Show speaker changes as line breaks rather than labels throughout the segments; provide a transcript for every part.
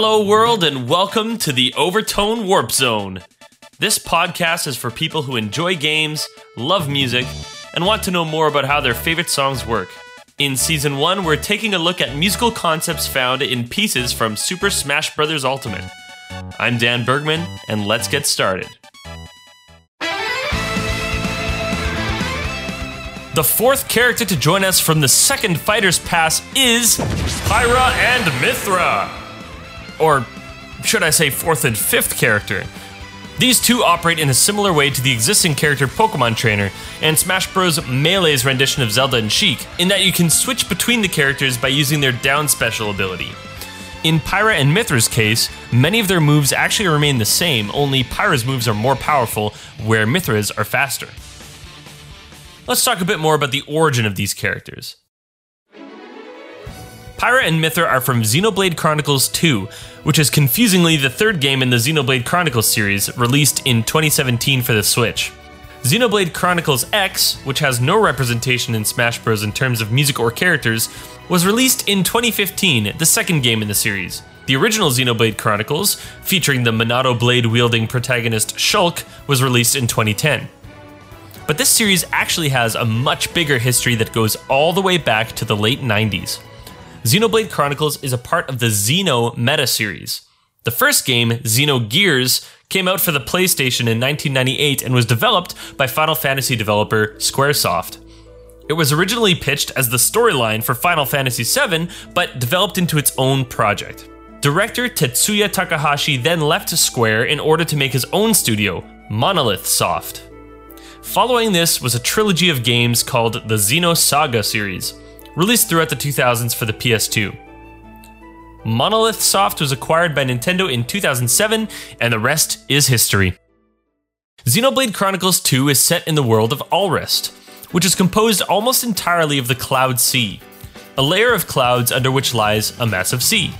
Hello, world, and welcome to the Overtone Warp Zone. This podcast is for people who enjoy games, love music, and want to know more about how their favorite songs work. In season 1, we're taking a look at musical concepts found in pieces from Super Smash Bros. Ultimate. I'm Dan Bergman, and let's get started. The fourth character to join us from the second Fighter's Pass is Pyra and Mythra. Or should I say, fourth and fifth character. These two operate in a similar way to the existing character Pokemon Trainer and Smash Bros. Melee's rendition of Zelda and Sheik, in that you can switch between the characters by using their down special ability. In Pyra and Mythra's case, many of their moves actually remain the same, only Pyra's moves are more powerful, where Mythra's are faster. Let's talk a bit more about the origin of these characters. Pyra and Mythra are from Xenoblade Chronicles 2, which is confusingly the third game in the Xenoblade Chronicles series, released in 2017 for the Switch. Xenoblade Chronicles X, which has no representation in Smash Bros. in terms of music or characters, was released in 2015, the second game in the series. The original Xenoblade Chronicles, featuring the Monado blade wielding protagonist Shulk, was released in 2010. But this series actually has a much bigger history that goes all the way back to the late 90s. Xenoblade Chronicles is a part of the Xeno meta series. The first game, Xenogears, came out for the PlayStation in 1998 and was developed by Final Fantasy developer Squaresoft. It was originally pitched as the storyline for Final Fantasy VII, but developed into its own project. Director Tetsuya Takahashi then left Square in order to make his own studio, Monolith Soft. Following this was a trilogy of games called the Xenosaga series, released throughout the 2000s for the PS2. Monolith Soft was acquired by Nintendo in 2007, and the rest is history. Xenoblade Chronicles 2 is set in the world of Alrest, which is composed almost entirely of the Cloud Sea, a layer of clouds under which lies a massive sea.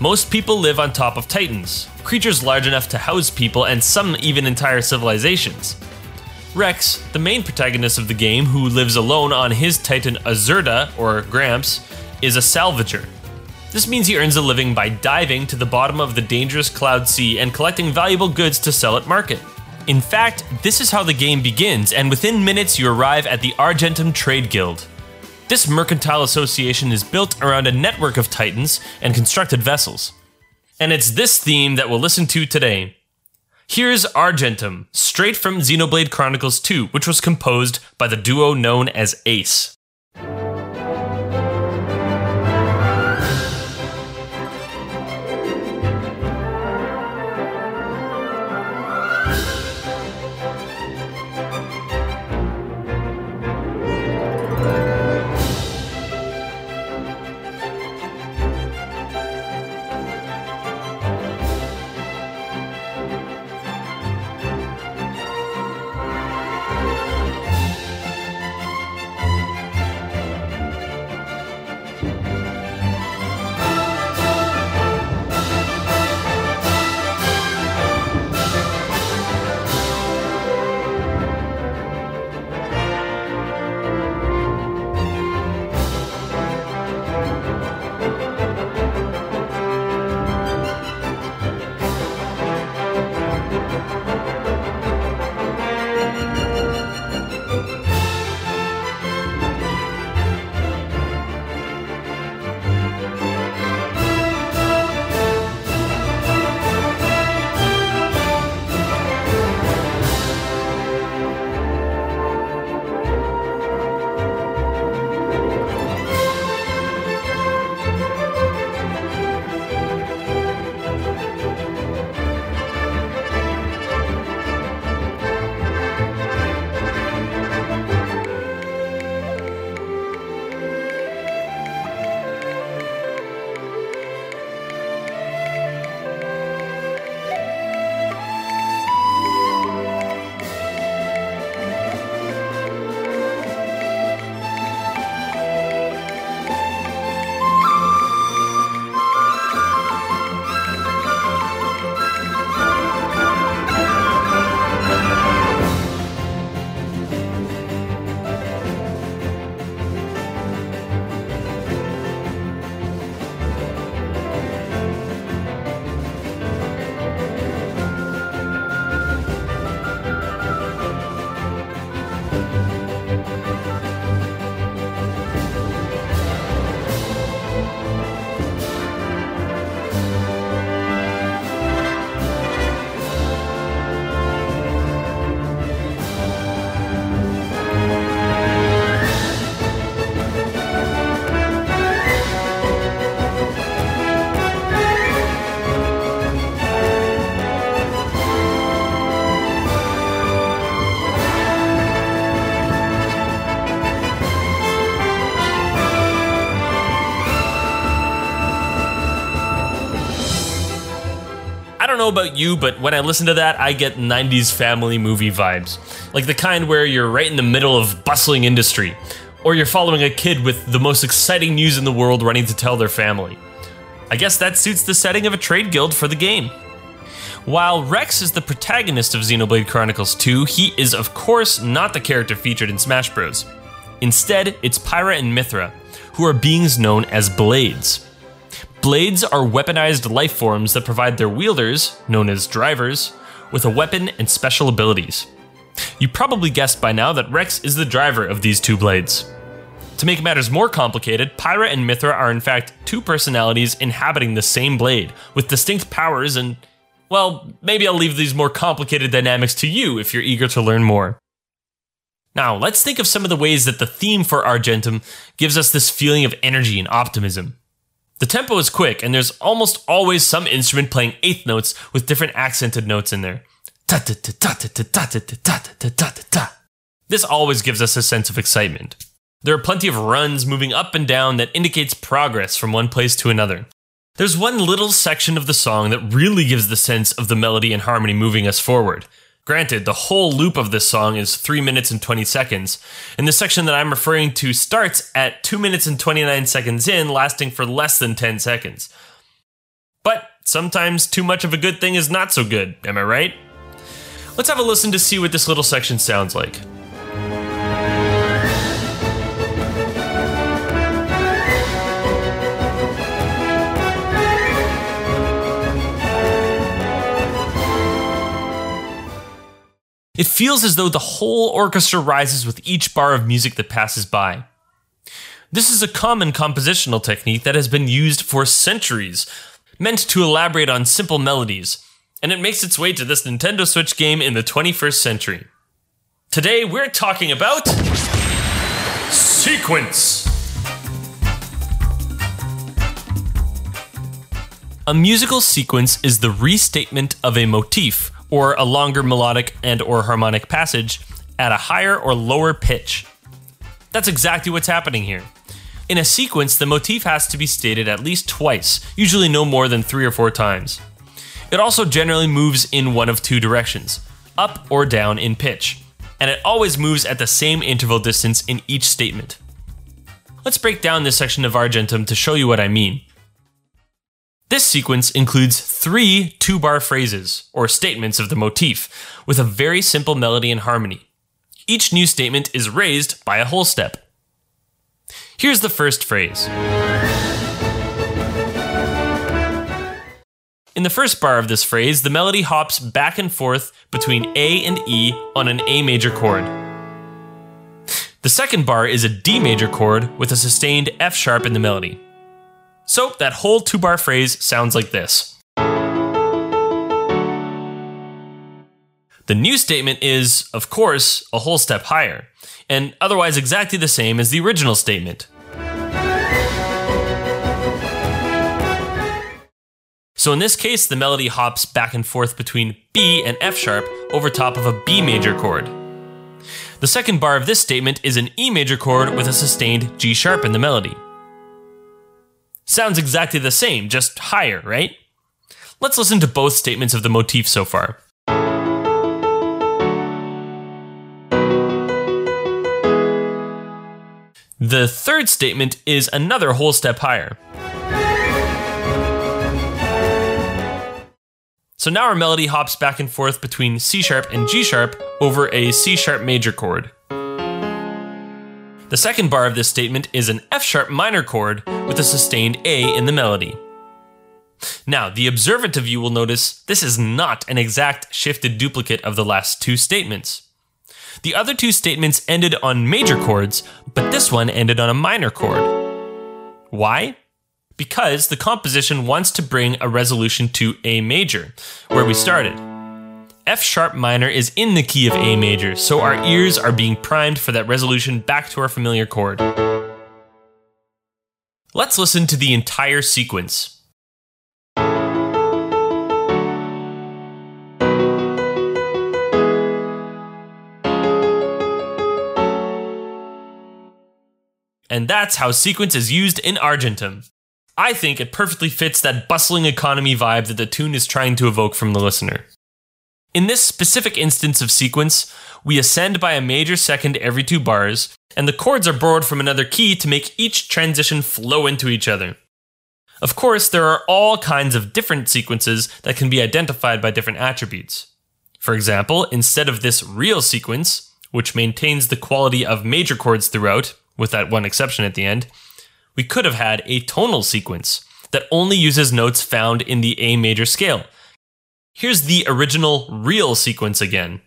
Most people live on top of Titans, creatures large enough to house people and some even entire civilizations. Rex, the main protagonist of the game who lives alone on his Titan Azurda, or Gramps, is a salvager. This means he earns a living by diving to the bottom of the dangerous Cloud Sea and collecting valuable goods to sell at market. In fact, this is how the game begins, and within minutes you arrive at the Argentum Trade Guild. This mercantile association is built around a network of titans and constructed vessels. And it's this theme that we'll listen to today. Here's Argentum, straight from Xenoblade Chronicles 2, which was composed by the duo known as Ace. Know about you, but when I listen to that, I get 90s family movie vibes. Like the kind where you're right in the middle of bustling industry, or you're following a kid with the most exciting news in the world running to tell their family. I guess that suits the setting of a trade guild for the game. While Rex is the protagonist of Xenoblade Chronicles 2, he is of course not the character featured in Smash Bros. Instead, it's Pyra and Mythra, who are beings known as Blades. Blades are weaponized life forms that provide their wielders, known as drivers, with a weapon and special abilities. You probably guessed by now that Rex is the driver of these two blades. To make matters more complicated, Pyra and Mythra are in fact two personalities inhabiting the same blade, with distinct powers and. Well, maybe I'll leave these more complicated dynamics to you if you're eager to learn more. Now, let's think of some of the ways that the theme for Argentum gives us this feeling of energy and optimism. The tempo is quick, and there's almost always some instrument playing eighth notes with different accented notes in there. This always gives us a sense of excitement. There are plenty of runs moving up and down that indicates progress from one place to another. There's one little section of the song that really gives the sense of the melody and harmony moving us forward. Granted, the whole loop of this song is 3 minutes and 20 seconds, and the section that I'm referring to starts at 2 minutes and 29 seconds in, lasting for less than 10 seconds. But sometimes too much of a good thing is not so good, am I right? Let's have a listen to see what this little section sounds like. It feels as though the whole orchestra rises with each bar of music that passes by. This is a common compositional technique that has been used for centuries, meant to elaborate on simple melodies, and it makes its way to this Nintendo Switch game in the 21st century. Today we're talking about Sequence. A musical sequence is the restatement of a motif or a longer melodic and or harmonic passage at a higher or lower pitch. That's exactly what's happening here. In a sequence, the motif has to be stated at least twice, usually no more than three or four times. It also generally moves in one of two directions, up or down in pitch, and it always moves at the same interval distance in each statement. Let's break down this section of Argentum to show you what I mean. This sequence includes three two bar phrases, or statements of the motif, with a very simple melody and harmony. Each new statement is raised by a whole step. Here's the first phrase. In the first bar of this phrase, the melody hops back and forth between A and E on an A major chord. The second bar is a D major chord with a sustained F sharp in the melody. So that whole two bar phrase sounds like this. The new statement is, of course, a whole step higher, and otherwise exactly the same as the original statement. So in this case, the melody hops back and forth between B and F sharp over top of a B major chord. The second bar of this statement is an E major chord with a sustained G sharp in the melody. Sounds exactly the same, just higher, right? Let's listen to both statements of the motif so far. The third statement is another whole step higher. So now our melody hops back and forth between C sharp and G sharp over a C sharp major chord. The second bar of this statement is an F sharp minor chord with a sustained A in the melody. Now, the observant of you will notice this is not an exact shifted duplicate of the last two statements. The other two statements ended on major chords, but this one ended on a minor chord. Why? Because the composition wants to bring a resolution to A major, where we started. F sharp minor is in the key of A major, so our ears are being primed for that resolution back to our familiar chord. Let's listen to the entire sequence. And that's how sequence is used in Argentum. I think it perfectly fits that bustling economy vibe that the tune is trying to evoke from the listener. In this specific instance of sequence, we ascend by a major second every two bars, and the chords are borrowed from another key to make each transition flow into each other. Of course, there are all kinds of different sequences that can be identified by different attributes. For example, instead of this real sequence, which maintains the quality of major chords throughout, with that one exception at the end, we could have had a tonal sequence that only uses notes found in the A major scale, Here's the original real sequence again.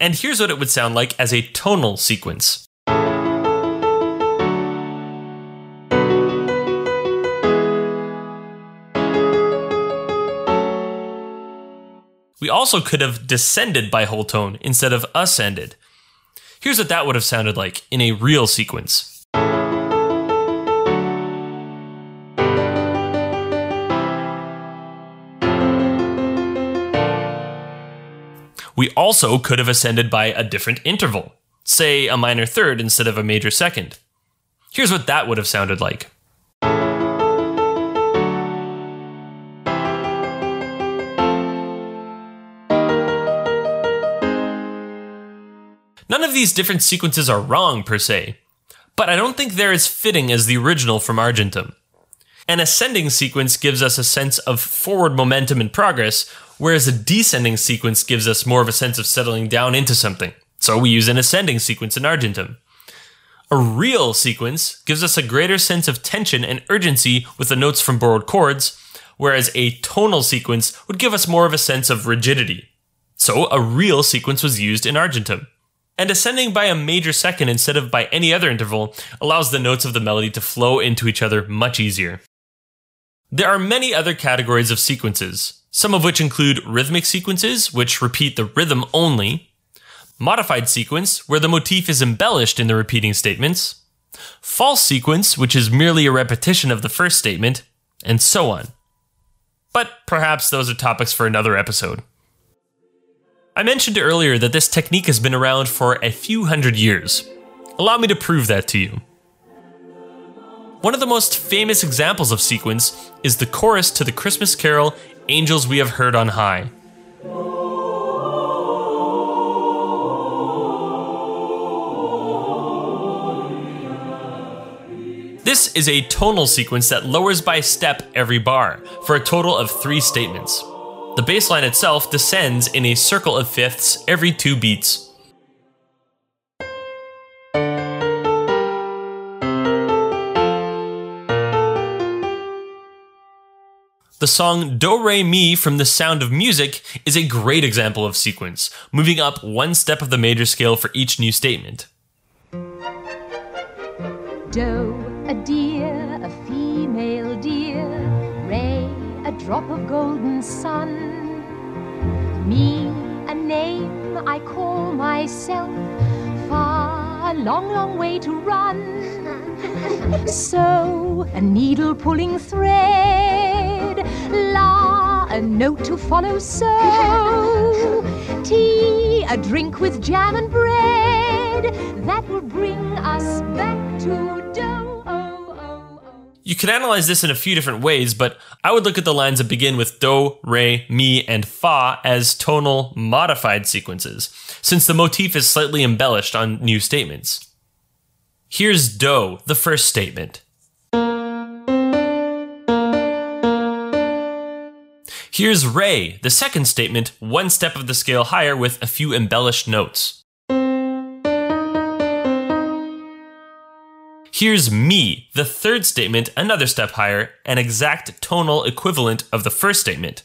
And here's what it would sound like as a tonal sequence. We also could have descended by whole tone instead of ascended. Here's what that would have sounded like in a real sequence. We also could have ascended by a different interval, say a minor third instead of a major second. Here's what that would have sounded like. None of these different sequences are wrong per se, but I don't think they're as fitting as the original from Argentum. An ascending sequence gives us a sense of forward momentum and progress, whereas a descending sequence gives us more of a sense of settling down into something. So we use an ascending sequence in Argentum. A real sequence gives us a greater sense of tension and urgency with the notes from borrowed chords, whereas a tonal sequence would give us more of a sense of rigidity. So a real sequence was used in Argentum and ascending by a major second instead of by any other interval allows the notes of the melody to flow into each other much easier. There are many other categories of sequences, some of which include rhythmic sequences, which repeat the rhythm only, modified sequence, where the motif is embellished in the repeating statements, false sequence, which is merely a repetition of the first statement, and so on. But perhaps those are topics for another episode. I mentioned earlier that this technique has been around for a few hundred years. Allow me to prove that to you. One of the most famous examples of sequence is the chorus to the Christmas carol Angels We Have Heard on High. This is a tonal sequence that lowers by step every bar, for a total of three statements. The bass line itself descends in a circle of fifths every two beats. The song Do Re Mi from The Sound of Music is a great example of sequence, moving up one step of the major scale for each new statement.
Do, a deer, a drop of golden sun. Me, a name I call myself, far a long, long way to run. so, a needle pulling thread, la, a note to follow, so, tea, a drink with jam and bread, that will bring us back to dough.
You can analyze this in a few different ways, but I would look at the lines that begin with do, re, mi, and fa as tonal modified sequences, since the motif is slightly embellished on new statements. Here's do, the first statement. Here's re, the second statement, one step of the scale higher with a few embellished notes. Here's mi, the third statement, another step higher, an exact tonal equivalent of the first statement.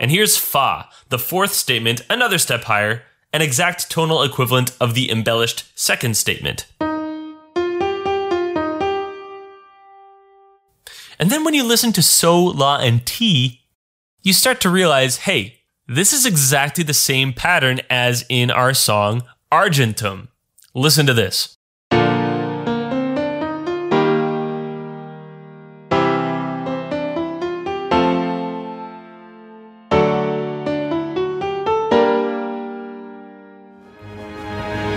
And here's fa, the fourth statement, another step higher, an exact tonal equivalent of the embellished second statement. And then when you listen to so, la, and ti, you start to realize hey, this is exactly the same pattern as in our song Argentum. Listen to this.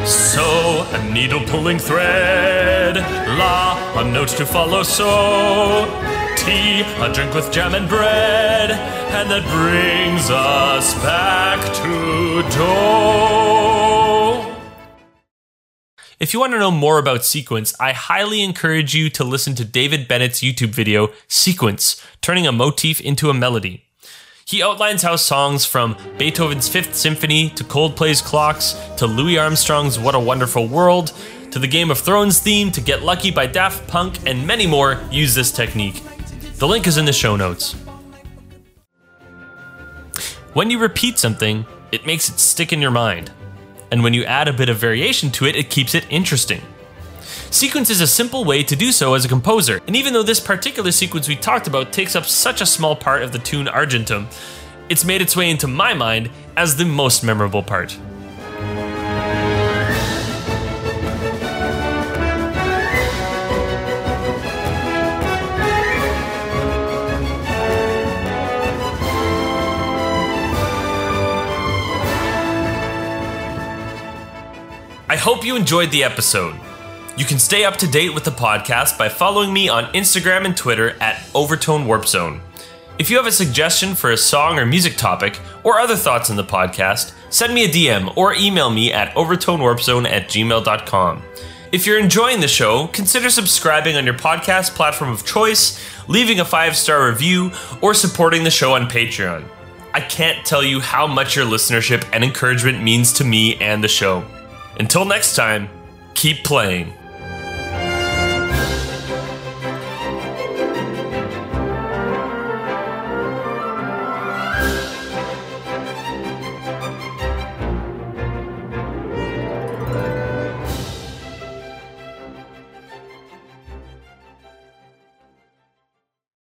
So, a needle pulling thread. La, a note to follow. So, tea, a drink with jam and bread. And that brings us back to do. If you want to know more about Sequence, I highly encourage you to listen to David Bennett's YouTube video, Sequence Turning a Motif into a Melody. He outlines how songs from Beethoven's Fifth Symphony to Coldplay's Clocks to Louis Armstrong's What a Wonderful World to the Game of Thrones theme to Get Lucky by Daft Punk and many more use this technique. The link is in the show notes. When you repeat something, it makes it stick in your mind. And when you add a bit of variation to it, it keeps it interesting. Sequence is a simple way to do so as a composer, and even though this particular sequence we talked about takes up such a small part of the tune Argentum, it's made its way into my mind as the most memorable part. Hope you enjoyed the episode. You can stay up to date with the podcast by following me on Instagram and Twitter at Overtone Warp Zone. If you have a suggestion for a song or music topic, or other thoughts on the podcast, send me a DM or email me at overtonewarpzone at gmail.com. If you're enjoying the show, consider subscribing on your podcast platform of choice, leaving a five star review, or supporting the show on Patreon. I can't tell you how much your listenership and encouragement means to me and the show. Until next time, keep playing.